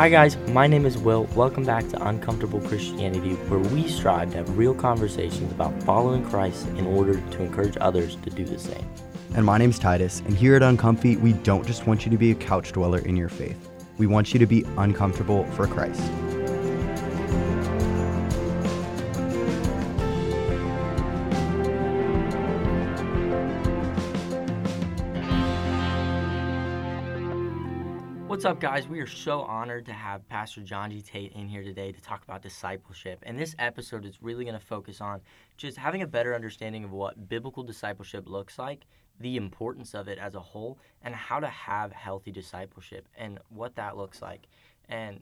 Hi, guys, my name is Will. Welcome back to Uncomfortable Christianity, where we strive to have real conversations about following Christ in order to encourage others to do the same. And my name's Titus, and here at Uncomfy, we don't just want you to be a couch dweller in your faith. We want you to be uncomfortable for Christ. Guys? We are so honored to have Pastor Jonge Tate in here today to talk about discipleship. And this episode is really going to focus on just having a better understanding of what biblical discipleship looks like, the importance of it as a whole, and how to have healthy discipleship and what that looks like. And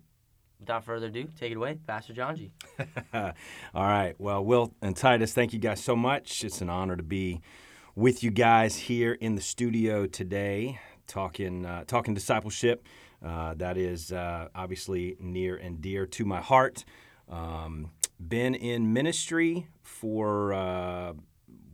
without further ado, take it away, Pastor Jonge All right. Well, Will and Titus, thank you guys so much. It's an honor to be with you guys here in the studio today, talking uh, talking discipleship. Uh, that is uh, obviously near and dear to my heart. Um, been in ministry for uh,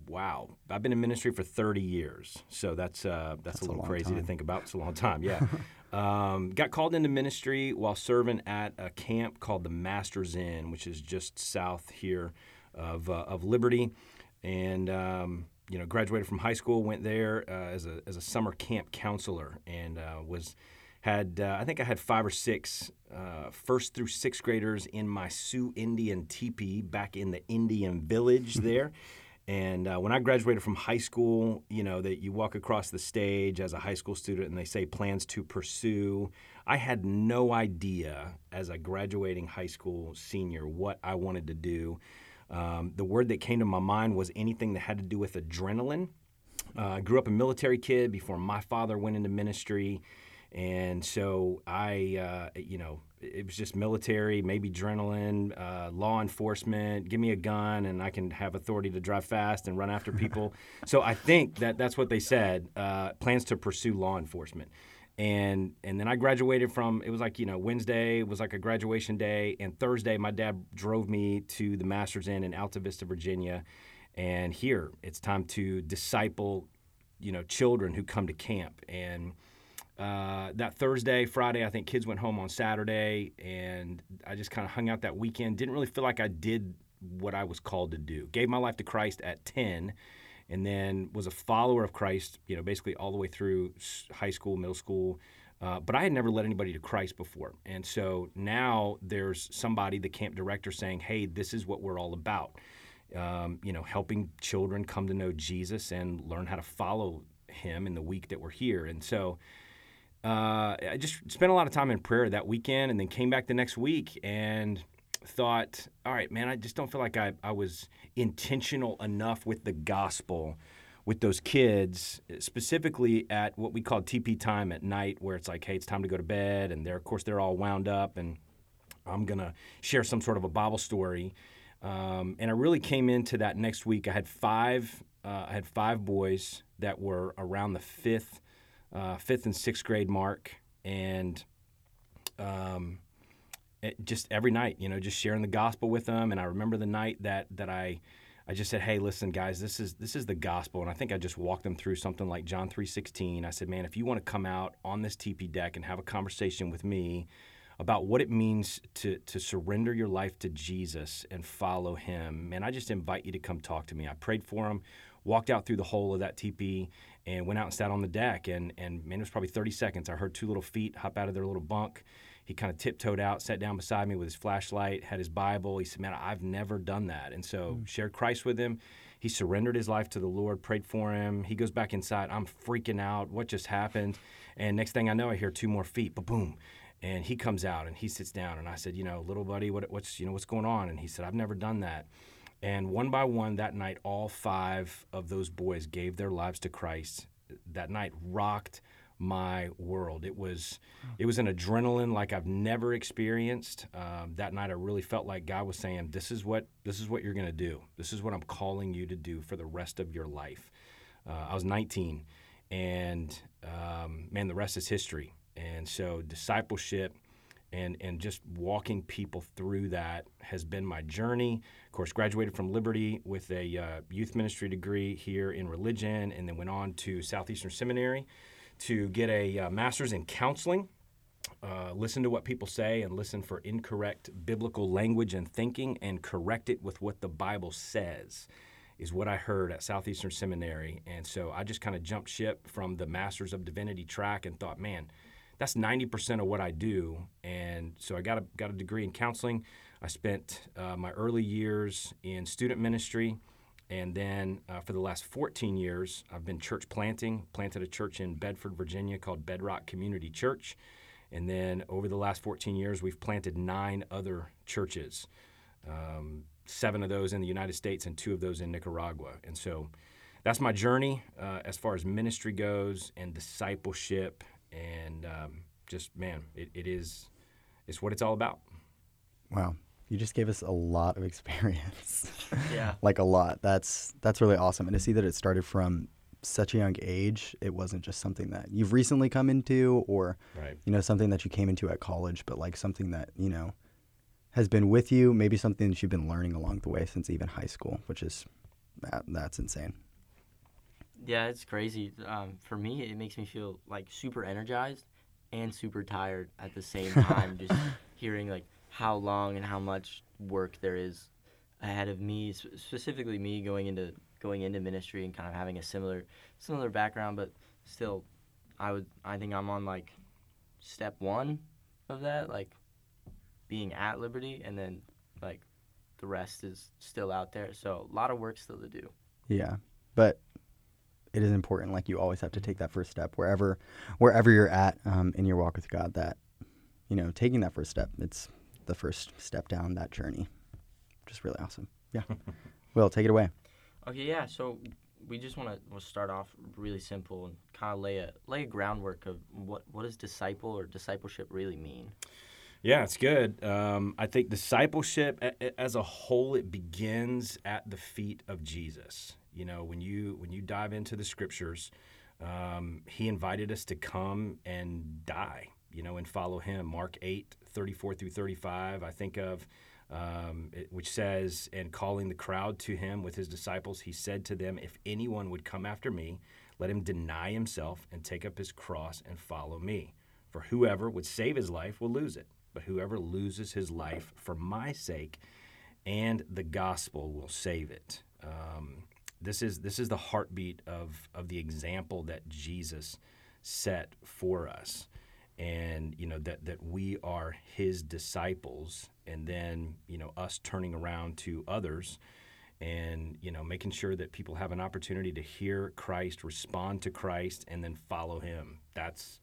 wow, I've been in ministry for 30 years, so that's uh, that's, That's a a little long crazy to think about. It's a long time, yeah. um, got called into ministry while serving at a camp called the Masters Inn, which is just south here of uh, of Liberty, and um, you know graduated from high school, went there uh, as a as a summer camp counselor, and uh, was had uh, I think I had five or six uh, first through sixth graders in my Sioux Indian teepee back in the Indian village there. And uh, when I graduated from high school, you know that you walk across the stage as a high school student, and they say plans to pursue. I had no idea as a graduating high school senior what I wanted to do. Um, the word that came to my mind was anything that had to do with adrenaline. Uh, I grew up a military kid before my father went into ministry. And so I, uh, you know, it was just military, maybe adrenaline, uh, law enforcement. Give me a gun, and I can have authority to drive fast and run after people. so I think that that's what they said. Uh, plans to pursue law enforcement, and and then I graduated from. It was like you know Wednesday was like a graduation day, and Thursday my dad drove me to the Masters Inn in Altavista, Virginia, and here it's time to disciple, you know, children who come to camp and uh, that Thursday, Friday, I think kids went home on Saturday, and I just kind of hung out that weekend. Didn't really feel like I did what I was called to do. Gave my life to Christ at 10, and then was a follower of Christ, you know, basically all the way through high school, middle school. Uh, but I had never led anybody to Christ before. And so now there's somebody, the camp director, saying, hey, this is what we're all about. Um, you know, helping children come to know Jesus and learn how to follow him in the week that we're here. And so, uh, I just spent a lot of time in prayer that weekend and then came back the next week and thought, all right, man, I just don't feel like I, I was intentional enough with the gospel with those kids, specifically at what we call TP time at night, where it's like, hey, it's time to go to bed. And they're, of course, they're all wound up and I'm going to share some sort of a Bible story. Um, and I really came into that next week. I had five, uh, I had five boys that were around the fifth uh, fifth and sixth grade mark, and um, just every night, you know, just sharing the gospel with them. And I remember the night that that I, I just said, "Hey, listen, guys, this is this is the gospel." And I think I just walked them through something like John three sixteen. I said, "Man, if you want to come out on this TP deck and have a conversation with me." About what it means to, to surrender your life to Jesus and follow Him. Man, I just invite you to come talk to me. I prayed for him, walked out through the whole of that TP, and went out and sat on the deck. And, and man, it was probably 30 seconds. I heard two little feet hop out of their little bunk. He kind of tiptoed out, sat down beside me with his flashlight, had his Bible. He said, Man, I've never done that. And so mm. shared Christ with him. He surrendered his life to the Lord, prayed for him. He goes back inside. I'm freaking out. What just happened? And next thing I know, I hear two more feet. Ba boom. And he comes out and he sits down. And I said, You know, little buddy, what, what's, you know, what's going on? And he said, I've never done that. And one by one that night, all five of those boys gave their lives to Christ. That night rocked my world. It was, it was an adrenaline like I've never experienced. Um, that night, I really felt like God was saying, "This is what, this is what you're going to do. This is what I'm calling you to do for the rest of your life." Uh, I was 19, and um, man, the rest is history. And so, discipleship and and just walking people through that has been my journey. Of course, graduated from Liberty with a uh, youth ministry degree here in religion, and then went on to Southeastern Seminary to get a uh, master's in counseling. uh, listen to what people say and listen for incorrect biblical language and thinking and correct it with what the Bible says is what I heard at Southeastern Seminary. And so I just kind of jumped ship from the Masters of Divinity track and thought, man, that's 90% of what I do. And so I got a, got a degree in counseling. I spent uh, my early years in student ministry. And then uh, for the last 14 years, I've been church planting, planted a church in Bedford, Virginia called Bedrock Community Church. And then over the last 14 years, we've planted nine other churches, um, seven of those in the United States and two of those in Nicaragua. And so that's my journey uh, as far as ministry goes and discipleship. And um, just, man, it, it is it's what it's all about. Wow. You just gave us a lot of experience. Yeah. like a lot. That's that's really awesome. And to see that it started from such a young age, it wasn't just something that you've recently come into or Right. you know something that you came into at college, but like something that, you know, has been with you, maybe something that you've been learning along the way since even high school, which is that, that's insane. Yeah, it's crazy. Um, for me, it makes me feel like super energized and super tired at the same time. just hearing like how long and how much work there is ahead of me, specifically me going into going into ministry and kind of having a similar similar background, but still, I would I think I'm on like step one of that, like being at Liberty, and then like the rest is still out there. So a lot of work still to do. Yeah, but it is important. Like you always have to take that first step wherever, wherever you're at um, in your walk with God. That you know, taking that first step, it's the first step down that journey, which is really awesome. Yeah, Will take it away. Okay, yeah. So we just want to we'll start off really simple and kind of lay a lay a groundwork of what what does disciple or discipleship really mean. Yeah, it's good. Um, I think discipleship a- a- as a whole it begins at the feet of Jesus. You know, when you when you dive into the scriptures, um, he invited us to come and die. You know, and follow him. Mark 8, 34 through 35, I think of, um, it- which says, And calling the crowd to him with his disciples, he said to them, If anyone would come after me, let him deny himself and take up his cross and follow me. For whoever would save his life will lose it, but whoever loses his life for my sake and the gospel will save it. Um, this is this is the heartbeat of of the example that Jesus set for us, and you know that that we are His disciples, and then you know us turning around to others and you know making sure that people have an opportunity to hear Christ, respond to Christ, and then follow Him. That's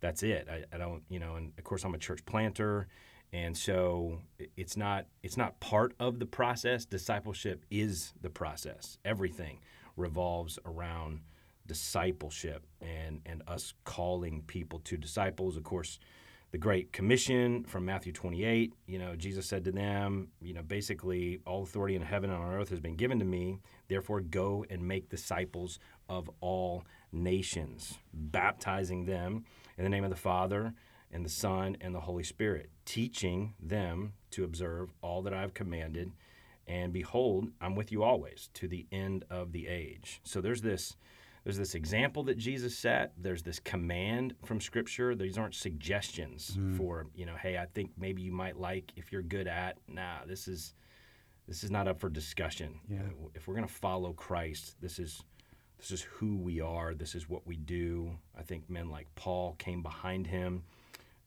that's it. I, I don't, you know, and of course I'm a church planter, and so it's not it's not part of the process. Discipleship is the process. Everything revolves around discipleship and and us calling people to disciples. Of course, the Great Commission from Matthew 28. You know, Jesus said to them, you know, basically, all authority in heaven and on earth has been given to me. Therefore, go and make disciples of all nations, baptizing them in the name of the Father and the Son and the Holy Spirit, teaching them to observe all that I have commanded. And behold, I'm with you always to the end of the age. So there's this there's this example that Jesus set. There's this command from Scripture. These aren't suggestions for you know, hey, I think maybe you might like if you're good at. Nah, this is this is not up for discussion. Yeah. Uh, If we're going to follow Christ, this is this is who we are. This is what we do. I think men like Paul came behind him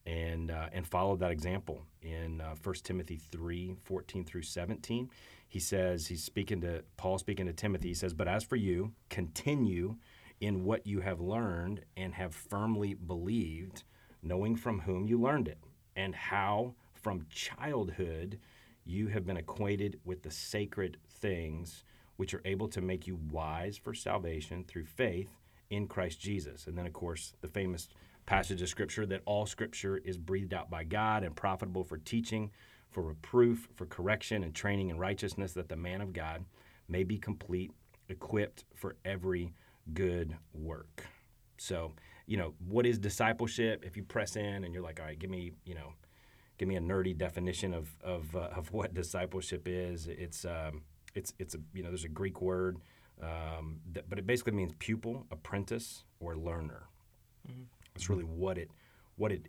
and uh, and followed that example in uh, 1 Timothy 3, 14 through 17. He says, he's speaking to Paul speaking to Timothy, he says, But as for you, continue in what you have learned and have firmly believed, knowing from whom you learned it, and how from childhood you have been acquainted with the sacred things which are able to make you wise for salvation through faith in Christ Jesus. And then, of course, the famous passage of Scripture that all Scripture is breathed out by God and profitable for teaching, for reproof, for correction, and training in righteousness, that the man of God may be complete, equipped for every good work. So, you know, what is discipleship? If you press in and you're like, all right, give me, you know, give me a nerdy definition of of, uh, of what discipleship is. It's um, it's it's a you know there's a Greek word, um, but it basically means pupil, apprentice, or learner. That's really what it what it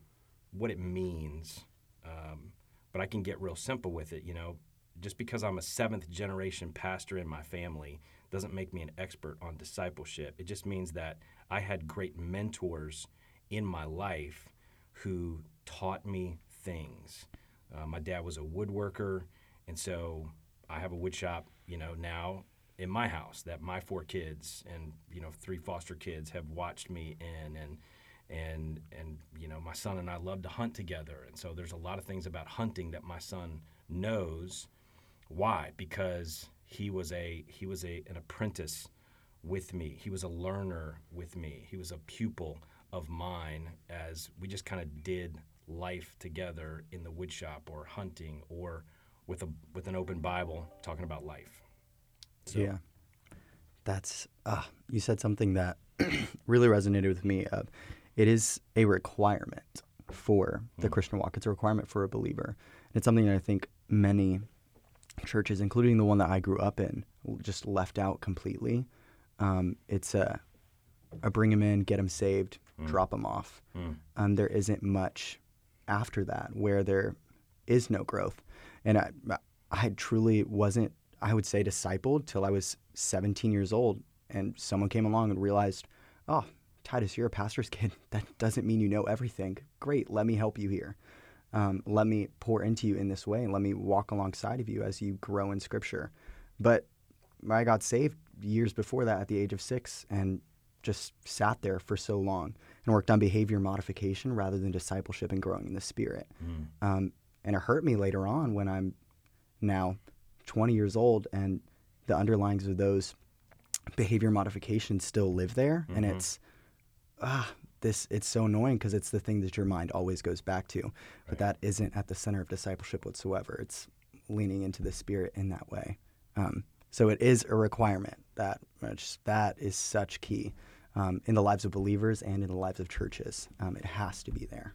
what it means, um, but I can get real simple with it. You know, just because I'm a seventh generation pastor in my family doesn't make me an expert on discipleship. It just means that I had great mentors in my life who taught me things. Uh, my dad was a woodworker, and so I have a wood shop, you know, now in my house that my four kids and you know three foster kids have watched me in and and and you know my son and I love to hunt together. And so there's a lot of things about hunting that my son knows. Why? Because he was a he was a an apprentice with me. He was a learner with me. He was a pupil of mine as we just kind of did life together in the woodshop or hunting or with a with an open bible talking about life. So, Yeah. That's uh, you said something that really resonated with me. Uh, it is a requirement for the Christian walk. It's a requirement for a believer. And it's something that I think many churches, including the one that I grew up in, just left out completely. Um, it's a, a bring them in, get them saved, drop them off. Um, there isn't much after that where there is no growth. And I, I truly wasn't, I would say, discipled till I was 17 years old. And someone came along and realized, oh, Titus, you're a pastor's kid. That doesn't mean you know everything. Great, let me help you here. Um, let me pour into you in this way and let me walk alongside of you as you grow in Scripture. But I got saved years before that at the age of six and just sat there for so long and worked on behavior modification rather than discipleship and growing in the Spirit. Um, and it hurt me later on when I'm now 20 years old and the underlyings of those behavior modifications still live there and it's ah this it's so annoying because it's the thing that your mind always goes back to but that isn't at the center of discipleship whatsoever. It's leaning into the spirit in that way. Um, so it is a requirement that much. that is such key um, in the lives of believers and in the lives of churches. Um, it has to be there.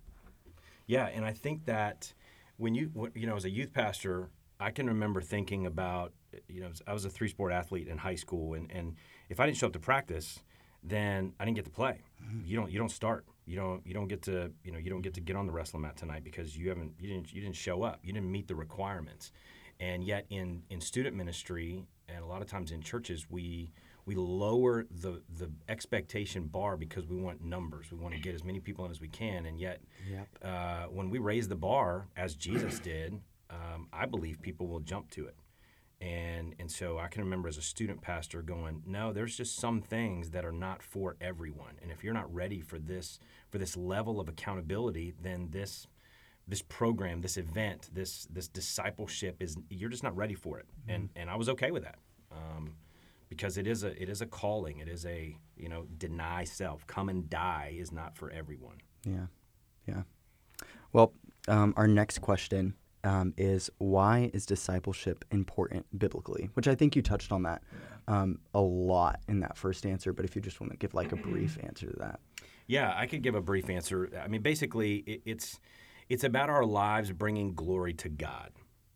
Yeah, and I think that when you you know as a youth pastor, I can remember thinking about you know I was a three sport athlete in high school, and, and if I didn't show up to practice, then I didn't get to play. You don't you don't start. You don't you don't get to you know you don't get to get on the wrestling mat tonight because you haven't you didn't you didn't show up. You didn't meet the requirements, and yet in in student ministry and a lot of times in churches we we lower the the expectation bar because we want numbers. We want to get as many people in as we can, and yet uh, when we raise the bar as Jesus did, um, I believe people will jump to it. And and so I can remember as a student pastor going, no, there's just some things that are not for everyone. And if you're not ready for this for this level of accountability, then this this program, this event, this this discipleship is you're just not ready for it. And and I was okay with that. Um, because it is a it is a calling. It is a you know deny self, come and die is not for everyone. Yeah, yeah. Well, um, our next question um, is why is discipleship important biblically? Which I think you touched on that um, a lot in that first answer. But if you just want to give like a brief answer to that, Yeah, I could give a brief answer. I mean, basically, it, it's it's about our lives bringing glory to God.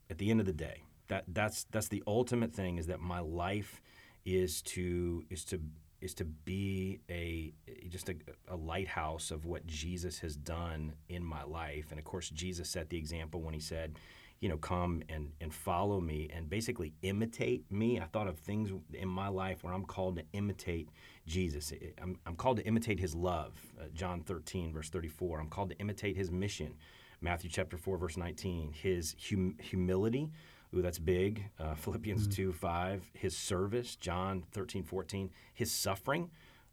At the end of the day, that that's that's the ultimate thing. Is that my life is to is to is to be a just a, a lighthouse of what Jesus has done in my life. And of course, Jesus set the example when he said, you know, come and, and follow me and basically imitate me. I thought of things in my life where I'm called to imitate Jesus. I'm, I'm called to imitate his love, uh, John 13, verse 34. I'm called to imitate his mission, Matthew chapter 4, verse 19. His hum- humility, ooh, that's big, uh, Philippians 2, 5. His service, John 13, 14. His suffering,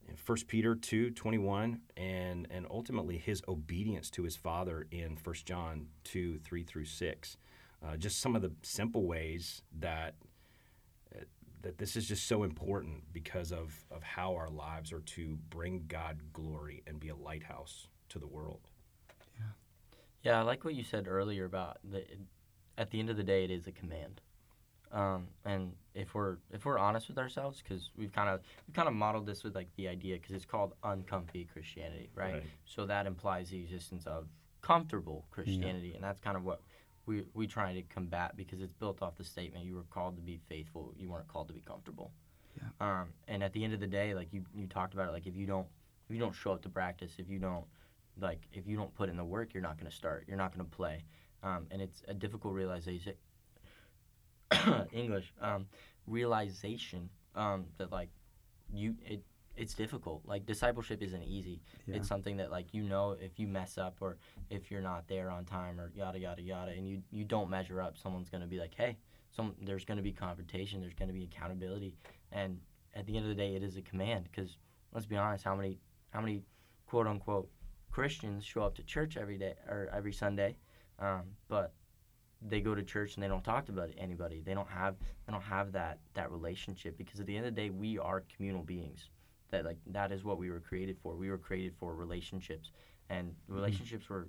in 1 Peter 2, 21. And, and ultimately his obedience to his Father in 1 John 2, 3 through 6. Uh, just some of the simple ways that that this is just so important because of, of how our lives are to bring God glory and be a lighthouse to the world. Yeah. Yeah, I like what you said earlier about the. At the end of the day, it is a command, um, and if we're if we're honest with ourselves, because we've kind of we've kind of modeled this with like the idea, because it's called uncomfy Christianity, right? Right. So that implies the existence of comfortable Christianity, and that's kind of what we we try to combat because it's built off the statement you were called to be faithful, you weren't called to be comfortable. Yeah. Um, and at the end of the day, like you you talked about it, like if you don't if you don't show up to practice, if you don't like if you don't put in the work, you're not going to start. You're not going to play, um, and it's a difficult realization. English um, realization um, that like you it it's difficult. Like discipleship isn't easy. Yeah. It's something that like you know if you mess up or if you're not there on time or yada yada yada, and you you don't measure up, someone's gonna be like, hey, some there's gonna be confrontation, there's gonna be accountability, and at the end of the day, it is a command. Because let's be honest, how many how many quote unquote Christians show up to church every day or every Sunday, um, but they go to church and they don't talk to anybody. They don't have they don't have that that relationship because at the end of the day, we are communal beings. That like that is what we were created for. We were created for relationships, and relationships were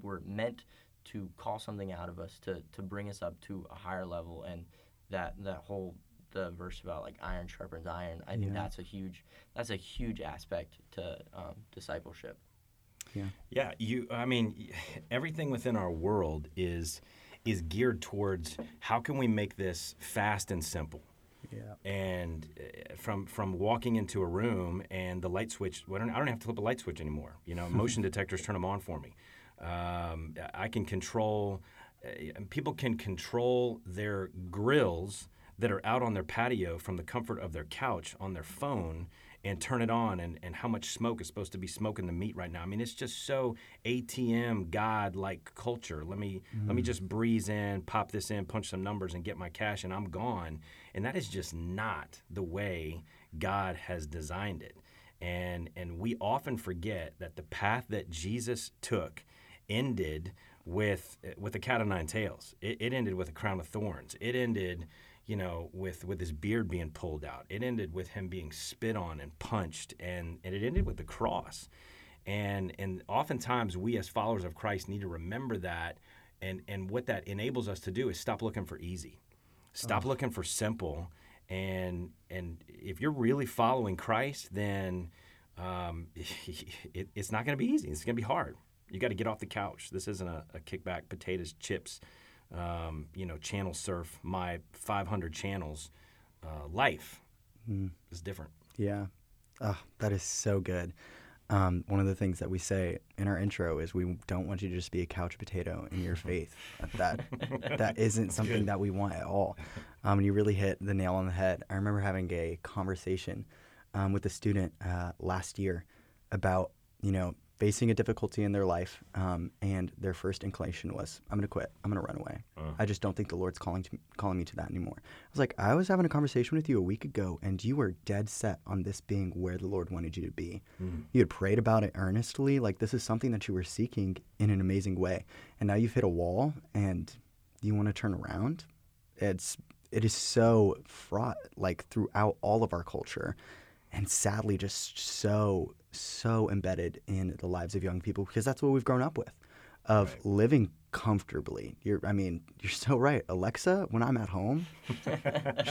were meant to call something out of us to to bring us up to a higher level. And that that whole the verse about like iron sharpens iron. I think Yeah. that's a huge that's a huge aspect to um, discipleship. Yeah, Yeah. you. I mean, everything within our world is is geared towards how can we make this fast and simple. Yeah. And uh, from from walking into a room and the light switch, well, I don't, I don't have to flip a light switch anymore. You know, motion detectors turn them on for me. Um, I can control. Uh, people can control their grills that are out on their patio from the comfort of their couch on their phone and turn it on and, and how much smoke is supposed to be smoking the meat right now. I mean, it's just so ATM God like culture. Let me let me mm. just breeze in, pop this in, punch some numbers and get my cash and I'm gone. And that is just not the way God has designed it. And and we often forget that the path that Jesus took ended with with a cat of nine tails. It, it ended with a crown of thorns. It ended, you know, with with his beard being pulled out. It ended with him being spit on and punched, and and it ended with the cross. And and oftentimes we as followers of Christ need to remember that, and and what that enables us to do is stop looking for easy, stop looking for simple, and and if you're really following Christ, then um, it, it's not going to be easy. It's going to be hard. You got to get off the couch. This isn't a, a kickback, potatoes, chips, um, you know, channel surf. My 500 channels. Uh, life is different. Yeah. Oh, that is so good. Um, one of the things that we say in our intro is we don't want you to just be a couch potato in your faith. That that isn't something that we want at all. Um, and you really hit the nail on the head. I remember having a conversation um, with a student uh, last year about you know facing a difficulty in their life, um, and their first inclination was, "I'm going to quit. I'm going to run away. I just don't think the Lord's calling to, calling me to that anymore." I was like, "I was having a conversation with you a week ago, and you were dead set on this being where the Lord wanted you to be. You had prayed about it earnestly. Like this is something that you were seeking in an amazing way, and now you've hit a wall, and you want to turn around. It's it is so fraught, like throughout all of our culture." and sadly just so so embedded in the lives of young people because that's what we've grown up with of Right. living comfortably. You're i mean you're so right. Alexa when i'm at home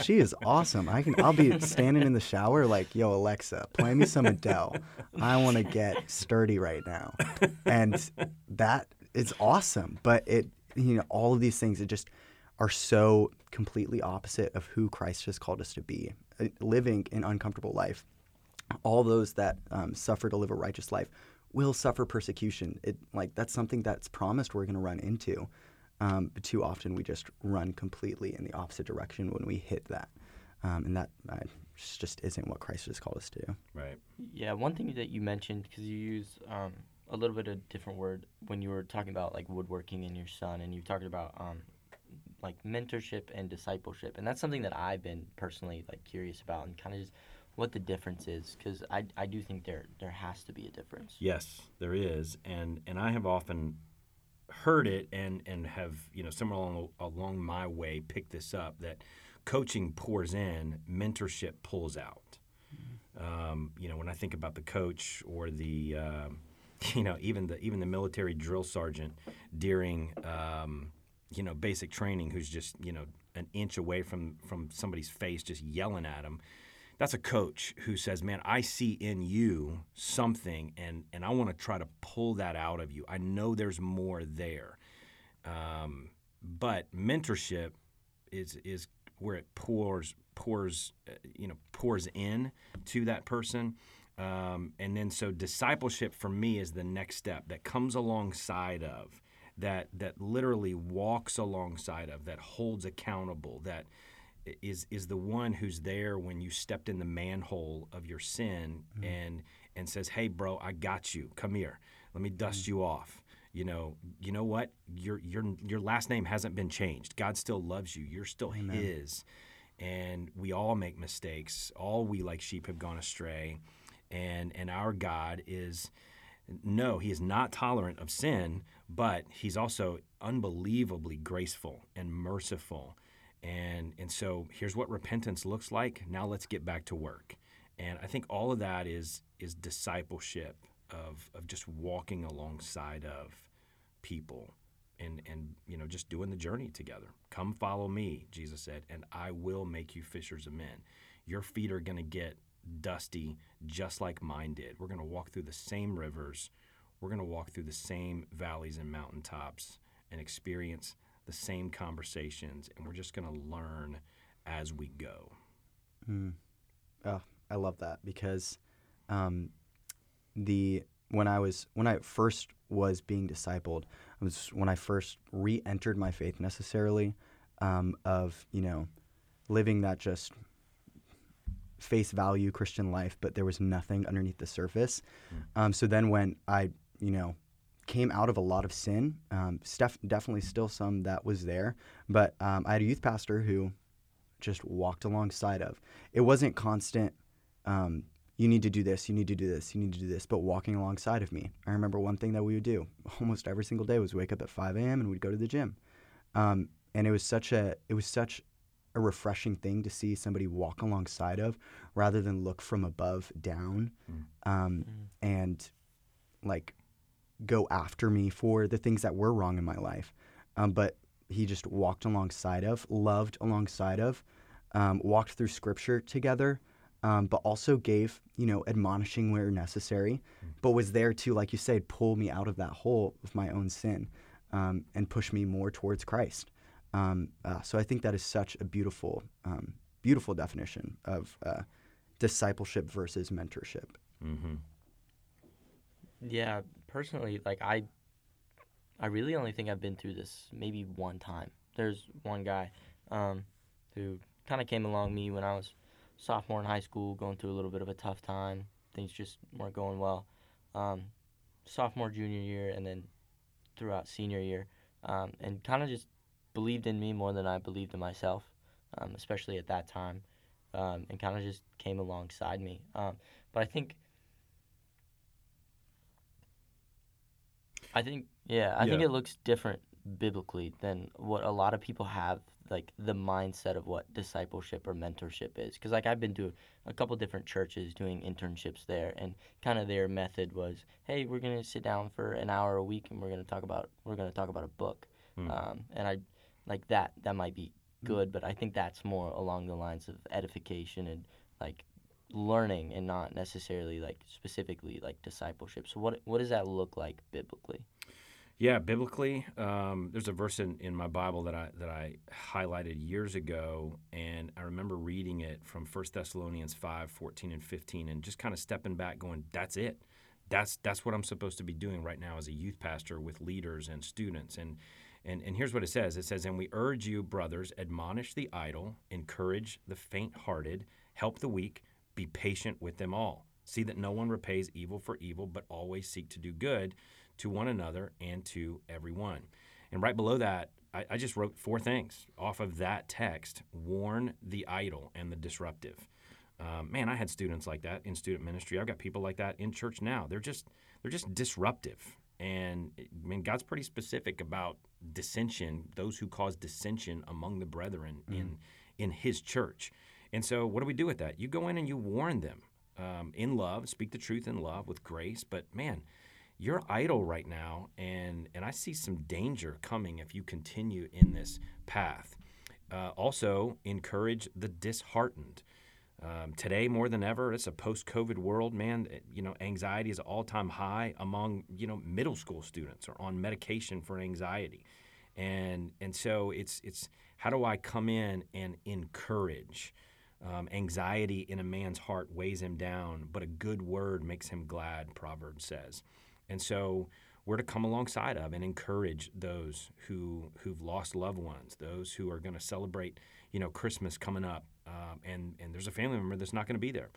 she is awesome. I can i'll be standing in the shower like yo alexa play me some adele. I want to get sturdy right now. And that is awesome but it you know all of these things it just are so completely opposite of who christ has called us to be. Uh, living an uncomfortable life all those that um, suffer to live a righteous life will suffer persecution. It like that's something that's promised we're going to run into. Um, but too often we just run completely in the opposite direction when we hit that, um, and that uh, just isn't what Christ has called us to. do. Right. Yeah, one thing that you mentioned because you use um, a little bit of different word when you were talking about like woodworking and your son, and you talked about um, like mentorship and discipleship, and that's something that I've been personally like curious about and kind of just what the difference is because I, I do think there there has to be a difference. Yes, there is, and and I have often heard it and and have you know somewhere along along my way picked this up that coaching pours in, mentorship pulls out. Um, you know, when I think about the coach or the um, you know even the even the military drill sergeant during um, you know basic training who's just you know an inch away from from somebody's face just yelling at him that's a coach who says, "Man, I see in you something, and and I want to try to pull that out of you. I know there's more there." Um, but mentorship is is where it pours pours uh, you know pours in to that person. Um, and then so discipleship for me is the next step that comes alongside of that that literally walks alongside of that holds accountable that is is the one who's there when you stepped in the manhole of your sin mm-hmm. and and says hey bro I got you. Come here. Let me dust mm-hmm. you off. You know you know what? Your your your last name hasn't been changed. God still loves you. You're still his. And we all make mistakes. All we like sheep have gone astray. And and our God is no, he is not tolerant of sin, but he's also unbelievably graceful and merciful. And and so here's what repentance looks like. Now let's get back to work. And I think all of that is is discipleship of of just walking alongside of people and and you know just doing the journey together. Come follow me, Jesus said, and I will make you fishers of men. Your feet are going to get dusty just like mine did. We're going to walk through the same rivers. We're going to walk through the same valleys and mountaintops and experience the same conversations and we're just going to learn as we go. Oh, I love that because um, the when I was when I first was being discipled, it was when I first re-entered my faith necessarily um, of you know living that just face value Christian life, but there was nothing underneath the surface. Um, so then when I you know came out of a lot of sin, um, steph- definitely still some that was there, but um, I had a youth pastor who just walked alongside of. It wasn't constant. Um, you need to do this. You need to do this. You need to do this. But walking alongside of me, I remember one thing that we would do almost every single day was wake up at 5 a.m. and we'd go to the gym. Um, and it was such a it was such a refreshing thing to see somebody walk alongside of, rather than look from above down, um, and like go after me for the things that were wrong in my life. Um, but he just walked alongside of, loved alongside of, um, walked through scripture together, um, but also gave, you know, admonishing where necessary, but was there to, like you said, pull me out of that hole of my own sin um, and push me more towards Christ. Um, uh, so I think that is such a beautiful, um, beautiful definition of uh, discipleship versus mentorship. Mm-hmm. Yeah, personally, like I, I really only think I've been through this maybe one time. There's one guy, um, who kind of came along me when I was sophomore in high school, going through a little bit of a tough time. Things just weren't going well. Um, sophomore, junior year, and then throughout senior year, um, and kind of just believed in me more than I believed in myself, um, especially at that time, um, and kind of just came alongside me. Um, but I think I think yeah, I think it looks different biblically than what a lot of people have like the mindset of what discipleship or mentorship is. Because like I've been to a couple different churches doing internships there and kind of their method was hey we're going to sit down for an hour a week and we're going to talk about we're going to talk about a book. Um, and I like that that might be good but I think that's more along the lines of edification and like learning and not necessarily like specifically like discipleship so what what does that look like biblically Yeah, biblically, um, there's a verse in, in my Bible that I that I highlighted years ago, and I remember reading it from 1 Thessalonians 5, 14 and 15, and just kind of stepping back, going, "That's it. That's that's what I'm supposed to be doing right now as a youth pastor with leaders and students." And and and here's what it says: It says, "And we urge you, brothers, admonish the idle, encourage the faint-hearted, help the weak, be patient with them all. See that no one repays evil for evil, but always seek to do good." to one another and to everyone. And right below that, I, I, just wrote four things off of that text warn the idle and the disruptive. Um, man, I had students like that in student ministry. I've got people like that in church now. They're just they're just disruptive. And I mean, God's pretty specific about dissension, those who cause dissension among the brethren mm. in in His church. And so, what do we do with that? You go in and you warn them um, in love, speak the truth in love with grace. But man, you're idle right now, and and I see some danger coming if you continue in this path. Uh, also, encourage the disheartened. Um, today, more than ever, it's a post-COVID world, man. You know, anxiety is all-time high among you know middle school students or on medication for anxiety, and and so it's it's how do I come in and encourage? Um, anxiety in a man's heart weighs him down, but a good word makes him glad, Proverbs says. And so we're to come alongside of and encourage those who who've lost loved ones, those who are going to celebrate, you know, Christmas coming up, um, and and there's a family member that's not going to be there.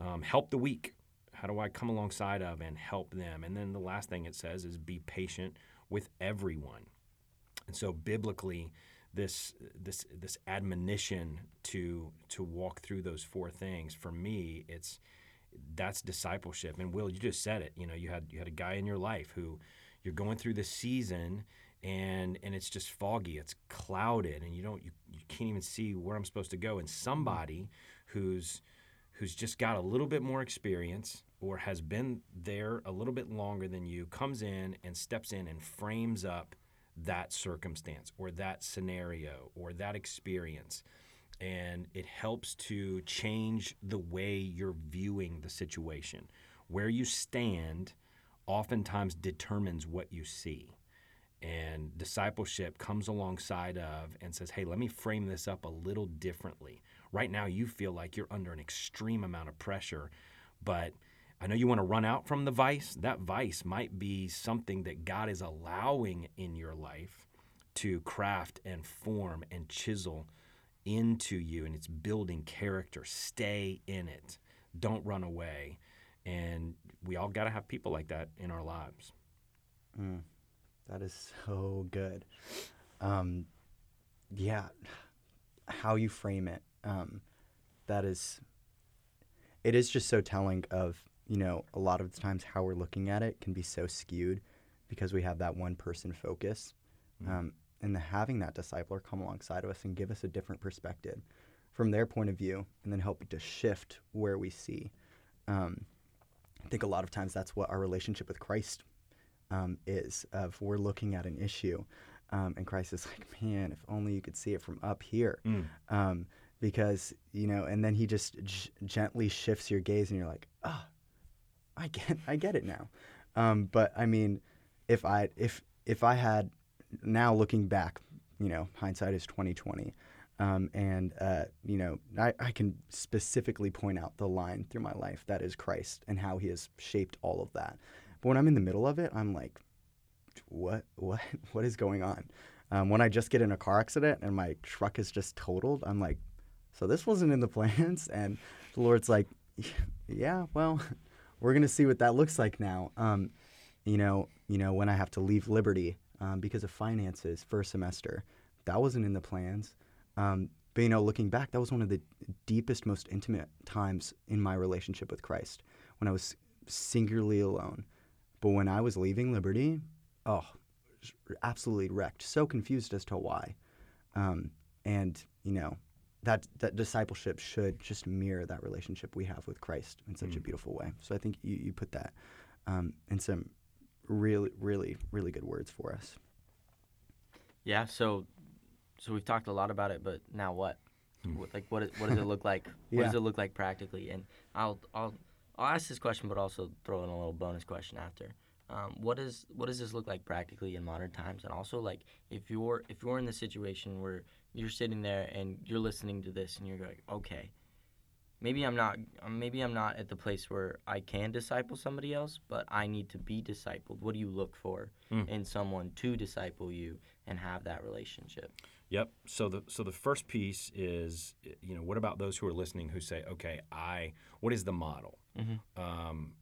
Um, help the weak. How do I come alongside of and help them? And then the last thing it says is be patient with everyone. And so biblically, this this this admonition to to walk through those four things for me, it's that's discipleship. And Will, you just said it. You know, you had you had a guy in your life who you're going through this season and and it's just foggy, it's clouded, and you don't you, you can't even see where I'm supposed to go. And somebody who's who's just got a little bit more experience or has been there a little bit longer than you comes in and steps in and frames up that circumstance or that scenario or that experience and it helps to change the way you're viewing the situation. Where you stand oftentimes determines what you see. And discipleship comes alongside of and says, hey, let me frame this up a little differently. Right now, you feel like you're under an extreme amount of pressure, but I know you want to run out from the vice. That vice might be something that God is allowing in your life to craft and form and chisel into you and it's building character. Stay in it. Don't run away. And we all got to have people like that in our lives. Mm, that is so good. Um, yeah, how you frame it. Um, that is, it is just so telling of, you know, a lot of the times how we're looking at it can be so skewed because we have that one person focus. Mm. Um, and the, having that discipler come alongside of us and give us a different perspective from their point of view and then help to shift where we see. Um, I think a lot of times that's what our relationship with Christ um, is of we're looking at an issue um, and Christ is like, man, if only you could see it from up here. Mm. Um, because, you know, and then he just g- gently shifts your gaze and you're like, oh, I get, I get it now. Um, but I mean, if I, if, if I had now looking back, you know, hindsight is twenty twenty, um, and uh, you know, I, I can specifically point out the line through my life that is Christ and how He has shaped all of that. But when I'm in the middle of it, I'm like, what, what, what is going on? Um, when I just get in a car accident and my truck is just totaled, I'm like, so this wasn't in the plans. And the Lord's like, yeah, well, we're gonna see what that looks like now. Um, you know, you know, when I have to leave Liberty um, because of finances for a semester. That wasn't in the plans. Um, but you know, looking back, that was one of the deepest, most intimate times in my relationship with Christ when I was singularly alone. But when I was leaving Liberty, oh, absolutely wrecked, so confused as to why. Um, and you know, that that discipleship should just mirror that relationship we have with Christ in such mm. a beautiful way. So I think you, you put that um, in some really, really, really good words for us. Yeah. So, so we've talked a lot about it, but now what? Hmm. what like, what, is, what does it look like? What yeah. does it look like practically? And I'll, I'll, I'll ask this question, but also throw in a little bonus question after. Um, what does what does this look like practically in modern times? And also, like, if you're if you're in the situation where you're sitting there and you're listening to this and you're like, okay, maybe I'm not maybe I'm not at the place where I can disciple somebody else, but I need to be discipled. What do you look for mm. in someone to disciple you and have that relationship? Yep. So the so the first piece is you know what about those who are listening who say, okay, I what is the model? Mm-hmm. Um,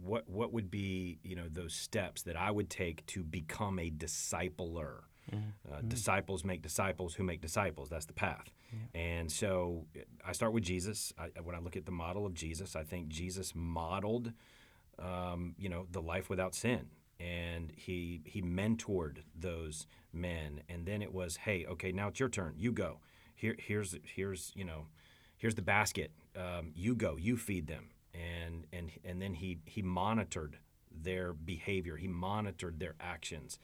what what would be you know those steps that I would take to become a discipler? Mm-hmm. Uh, mm-hmm. Disciples make disciples who make disciples. That's the path. Yeah. And so I start with Jesus. I, when I look at the model of Jesus, I think Jesus modeled, um, you know, the life without sin, and he he mentored those men. And then it was, hey, okay, now it's your turn. You go. Here, here's here's you know, here's the basket. Um, you go. You feed them. And and and then he he monitored their behavior. He monitored their actions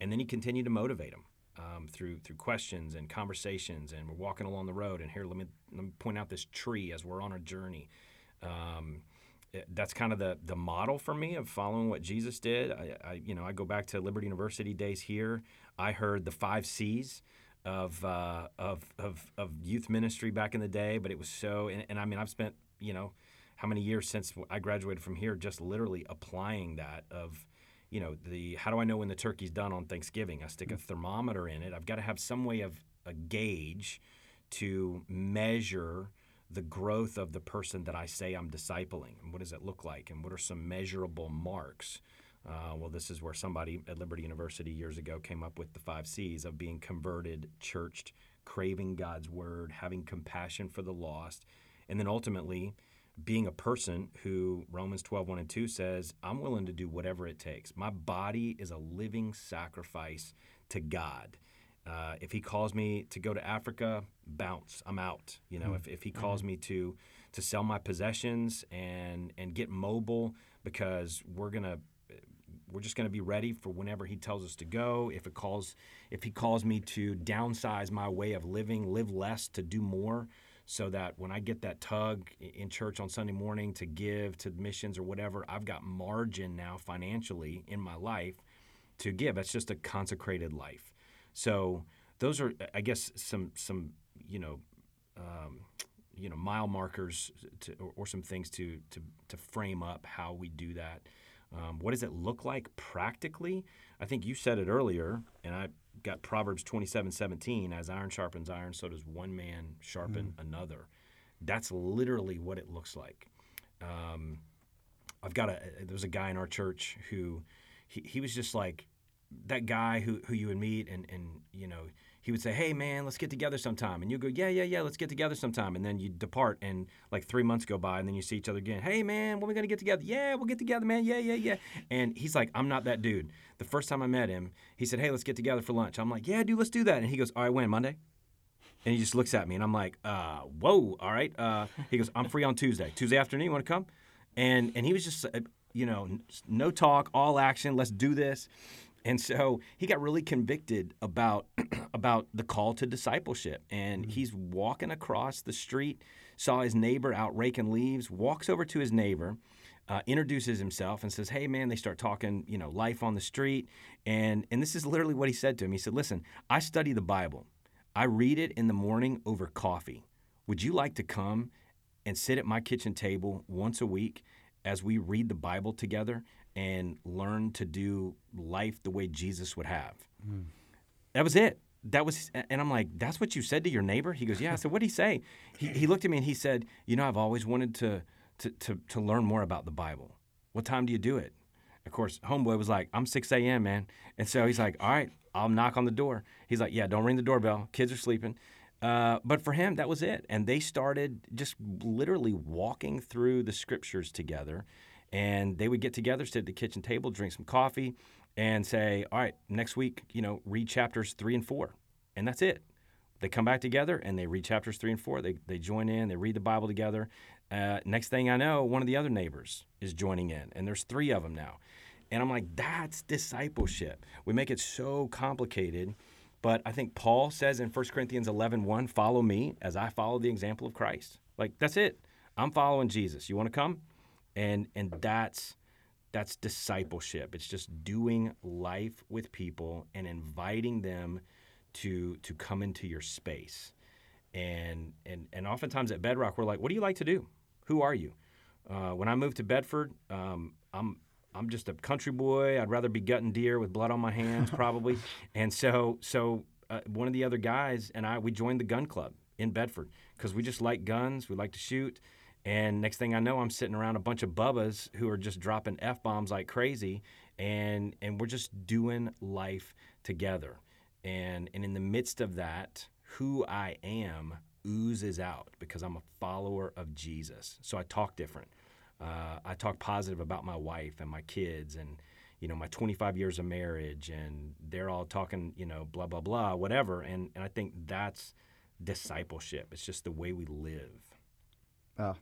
and then he continued to motivate them um, through through questions and conversations. And we're walking along the road, and here let me let me point out this tree as we're on our journey. Um, eh, that's kind of the the model for me of following what Jesus did. I, I, you know I go back to Liberty University days here. I heard the five C's of, uh, of, of, of youth ministry back in the day, but it was so, and, and I mean, I've spent, you know, how many years since I graduated from here just literally applying that of, you know, the how do I know when the turkey's done on Thanksgiving? I stick a thermometer in it. I've got to have some way of a gauge to measure the growth of the person that I say I'm discipling. And what does it look like? And what are some measurable marks? Uh, well, this is where somebody at Liberty University years ago came up with the five C's of being converted, churched, craving God's word, having compassion for the lost, and then ultimately being a person who Romans 12, 1 and 2 says, I'm willing to do whatever it takes. My body is a living sacrifice to God. Uh, if he calls me to go to Africa, bounce, I'm out. You know, mm if, if he calls mm me to to sell my possessions and and get mobile because we're gonna we're just going to be ready for whenever he tells us to go. If it calls, if he calls me to downsize my way of living, live less to do more, so that when I get that tug in church on Sunday morning to give to missions or whatever, I've got margin now financially in my life to give. That's just a consecrated life. So those are, I guess, some some you know. Um, you know, mile markers to, or, or, some things to, to to frame up how we do that. Um, what does it look like practically? I think you said it earlier, and I got Proverbs 27 17. As iron sharpens iron, so does one man sharpen mm. another. That's literally what it looks like. Um, I've got a, there's a guy in our church who he, he was just like that guy who, who you would meet and, and, you know, he would say, "Hey, man, let's get together sometime," and you go, "Yeah, yeah, yeah, let's get together sometime," and then you depart, and like three months go by, and then you see each other again. Hey, man, when we gonna get together? Yeah, we'll get together, man. Yeah, yeah, yeah. And he's like, "I'm not that dude." The first time I met him, he said, "Hey, let's get together for lunch." I'm like, "Yeah, dude, let's do that." And he goes, "All right, when Monday?" And he just looks at me, and I'm like, uh, "Whoa, all right." Uh, he goes, "I'm free on Tuesday. Tuesday afternoon, you want to come?" And and he was just, uh, you know, no talk, all action. Let's do this. And so he got really convicted about about the call to discipleship. And mm-hmm. he's walking across the street, saw his neighbor out raking leaves, walks over to his neighbor, uh, introduces himself, and says, "Hey, man." They start talking, you know, life on the street, and and this is literally what he said to him. He said, "Listen, I study the Bible. I read it in the morning over coffee. Would you like to come and sit at my kitchen table once a week?" As we read the Bible together and learn to do life the way Jesus would have. Mm. That was it. That was, and I'm like, that's what you said to your neighbor? He goes, yeah. I said, what'd he say? He, he looked at me and he said, you know, I've always wanted to, to, to, to learn more about the Bible. What time do you do it? Of course, homeboy was like, I'm 6 a.m., man. And so he's like, all right, I'll knock on the door. He's like, yeah, don't ring the doorbell. Kids are sleeping. Uh, but for him, that was it. And they started just literally walking through the scriptures together and they would get together, sit at the kitchen table, drink some coffee, and say, "All right, next week, you know, read chapters three and four, and that's it." They come back together and they read chapters three and four. They they join in, they read the Bible together. Uh, next thing I know, one of the other neighbors is joining in, and there's three of them now. And I'm like, that's discipleship. We make it so complicated. But I think Paul says in 1 Corinthians 11, 1, follow me as I follow the example of Christ. Like, that's it. I'm following Jesus. You want to come? And and that's that's discipleship. It's just doing life with people and inviting them to to come into your space. And and and oftentimes at bedrock we're like what do you like to do? Who are you? Uh, when i moved to bedford um, i'm i'm just a country boy. I'd rather be gutting deer with blood on my hands probably. And so so uh, one of the other guys and i we joined the gun club in bedford because we just like guns. We like to shoot and next thing I know, I'm sitting around a bunch of bubbas who are just dropping f bombs like crazy, and and we're just doing life together. And and in the midst of that, who I am oozes out because I'm a follower of Jesus. So I talk different. Uh, I talk positive about my wife and my kids and you know my 25 years of marriage and they're all talking you know blah blah blah whatever and and I think that's discipleship. It's just the way we live. Oh,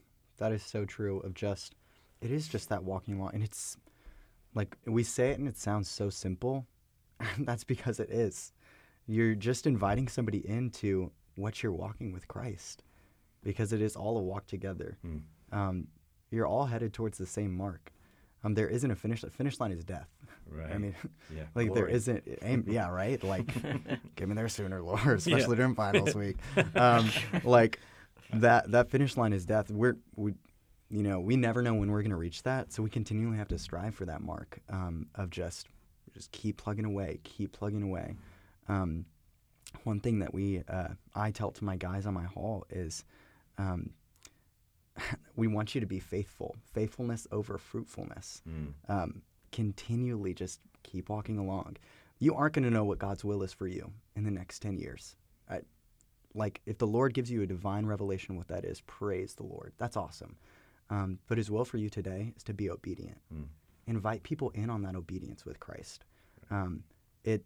that is so true of just it is just that walking along and it's like we say it and it sounds so simple And that's because it is you're just inviting somebody into what you're walking with christ because it is all a walk together mm. um, you're all headed towards the same mark um, there isn't a finish. The finish line is death. Right. I mean, yeah. like there glory. isn't. aim- Yeah, right. Like, get me there sooner, Lord, especially Yeah. during finals week. Um, like that that finish line is death. We're we, you know, we never know when we're going to reach that, so we continually have to strive for that mark um, of just just keep plugging away, keep plugging away. Um, one thing that we uh, I tell to my guys on my hall is. Um, we want you to be faithful, faithfulness over fruitfulness Mm. um, continually just keep walking along. You aren't going to know what God's will is for you in the next 10 years. Like, if the Lord gives you a divine revelation what that is, praise the Lord. That's awesome. Um, but His will for you today is to be obedient. Mm. Invite people in on that obedience with Christ. Um, it,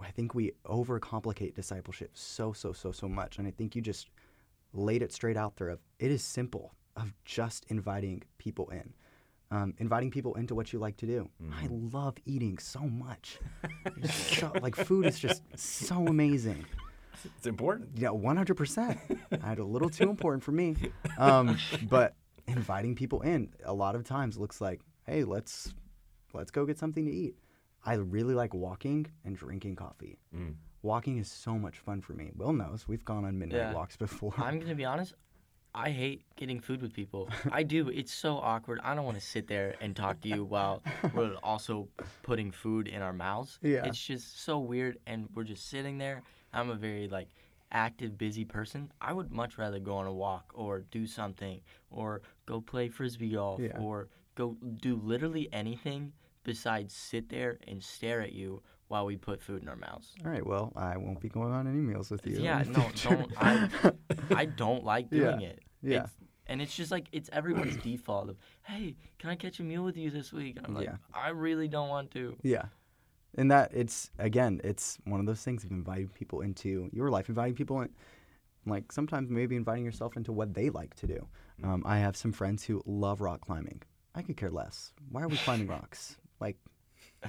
I think we overcomplicate discipleship so, so, so, so much. And I think you just laid it straight out there of it is simple of just inviting people in um, inviting people into what you like to do i love eating so much so, like food is just so amazing It's important. yeah 100% i had a little too important for me um, but inviting people in a lot of times looks like hey let's let's go get something to eat i really like walking and drinking coffee Mm. walking is so much fun for me will knows we've gone on midnight Yeah. walks before I'm gonna be honest. I hate getting food with people. I do. It's so awkward. I don't want to sit there and talk to you while we're also putting food in our mouths. Yeah. It's just so weird, and we're just sitting there. I'm a very like active, busy person. I would much rather go on a walk or do something or go play frisbee golf Yeah. or go do literally anything besides sit there and stare at you while we put food in our mouths. All right. Well, I won't be going on any meals with you. Yeah, no, don't. I, I don't like Yeah, doing it. yeah. It's, and it's just like it's everyone's default of, hey, can I catch a meal with you this week? And I'm like, Yeah. I really don't want to. yeah. And that it's again, it's one of those things of inviting people into your life, inviting people in, like sometimes maybe inviting yourself into what they like to do. Um, I have some friends who love rock climbing. I could care less. Why are we climbing rocks? Like,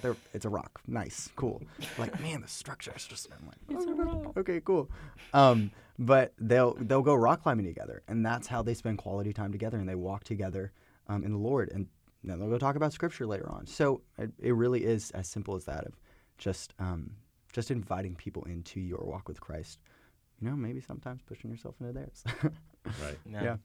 they're, it's a rock. Nice, cool. Like, man, the structure is just. I'm like, It's a rock. okay, cool. Um, but they'll they'll go rock climbing together, and that's how they spend quality time together, and they walk together um, in the Lord, and then they'll go talk about Scripture later on. So it, it really is as simple as that of just um, just inviting people into your walk with Christ. You know, maybe sometimes pushing yourself into theirs. Right. Yeah.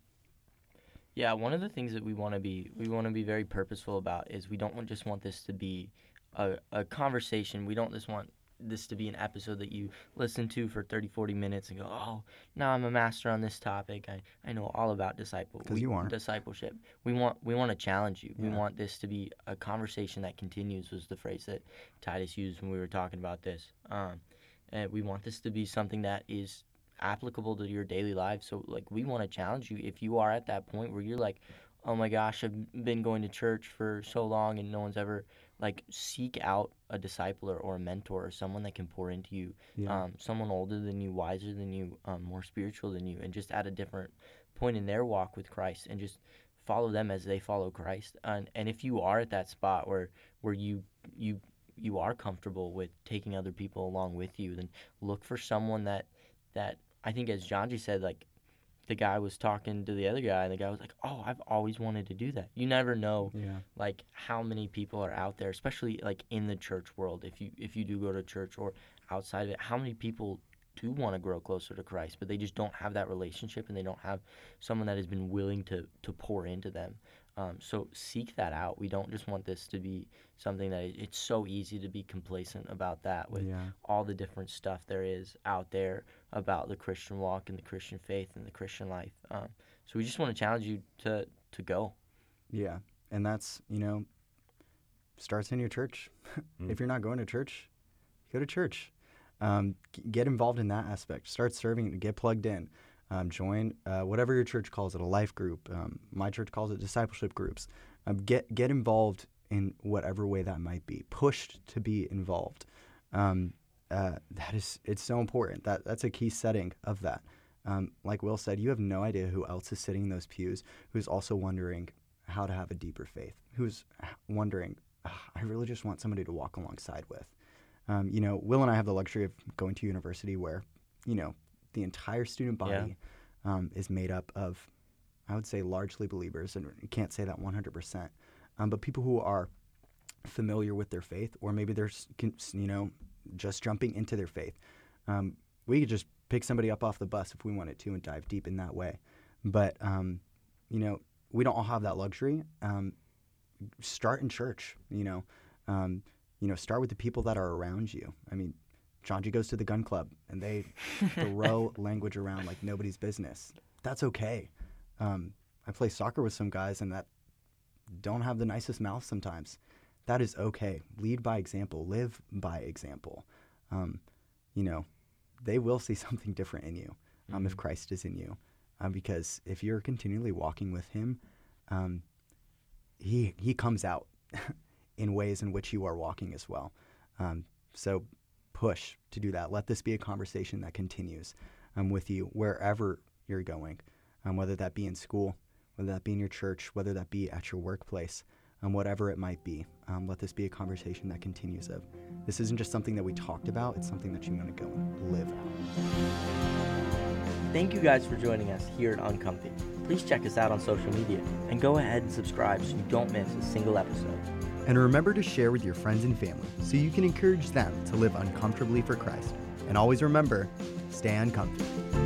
Yeah, one of the things that we want to be we want to be very purposeful about is we don't want, just want this to be a, a conversation. We don't just want this to be an episode that you listen to for 30 40 minutes and go, "Oh, now I'm a master on this topic. I, I know all about disciple 'Cause we- you aren't. discipleship." We want we want to challenge you. We want this to be a conversation that continues was the phrase that Titus used when we were talking about this. Um, and we want this to be something that is applicable to your daily life. So like we want to challenge you if you are at that point where you're like, "Oh my gosh, I've been going to church for so long and no one's ever like seek out a discipler or a mentor or someone that can pour into you, Yeah. um, someone older than you, wiser than you, um, more spiritual than you, and just at a different point in their walk with Christ, and just follow them as they follow Christ. And and if you are at that spot where where you you you are comfortable with taking other people along with you, then look for someone that that I think as Jonge said, like the guy was talking to the other guy, and the guy was like, "Oh, I've always wanted to do that." You never know yeah. like how many people are out there especially like in the church world if you if you do go to church or outside of it how many people do want to grow closer to christ but they just don't have that relationship and they don't have someone that has been willing to to pour into them um, so seek that out we don't just want this to be something that it's so easy to be complacent about that with Yeah. all the different stuff there is out there about the christian walk and the christian faith and the christian life um, so we just want to challenge you to to go Yeah, and that's you know starts in your church. Mm. if you're not going to church, go to church. Um, g- get involved in that aspect. Start serving. Get plugged in. Um, join uh, whatever your church calls it, a life group. Um, my church calls it discipleship groups. Um, get get involved in whatever way that might be. Pushed to be involved. Um, uh, that is it's so important. That that's a key setting of that. Um, like Will said, you have no idea who else is sitting in those pews who's also wondering how to have a deeper faith. Who's wondering, "Ah, I really just want somebody to walk alongside with. Um, you know, Will and I have the luxury of going to university where, you know, the entire student Yeah. body um, is made up of, I would say, largely believers, and you can't say that 100%. um, but people who are familiar with their faith, or maybe they're s- con- s- you know just jumping into their faith. Um, we could just pick somebody up off the bus if we wanted to and dive deep in that way. But um, you know, we don't all have that luxury. Um, start in church. You know, um, you know, start with the people that are around you. I mean, G goes to the gun club and they throw language around like nobody's business. That's okay. Um, I play soccer with some guys and that don't have the nicest mouth sometimes. That is okay. Lead by example. Live by example. Um, you know, they will see something different in you um, if Christ is in you, um, because if you're continually walking with Him, um, he he comes out in ways in which you are walking as well. Um, so push to do that. Let this be a conversation that continues um, with you wherever you're going, um, whether that be in school, whether that be in your church, whether that be at your workplace, um, whatever it might be. Um, let this be a conversation that continues. Of this isn't just something that we talked about; it's something that you want to go and live out. Thank you guys for joining us here at Uncomfy. Please check us out on social media and go ahead and subscribe so you don't miss a single episode. And remember to share with your friends and family so you can encourage them to live uncomfortably for Christ. And always remember, stay uncomfy.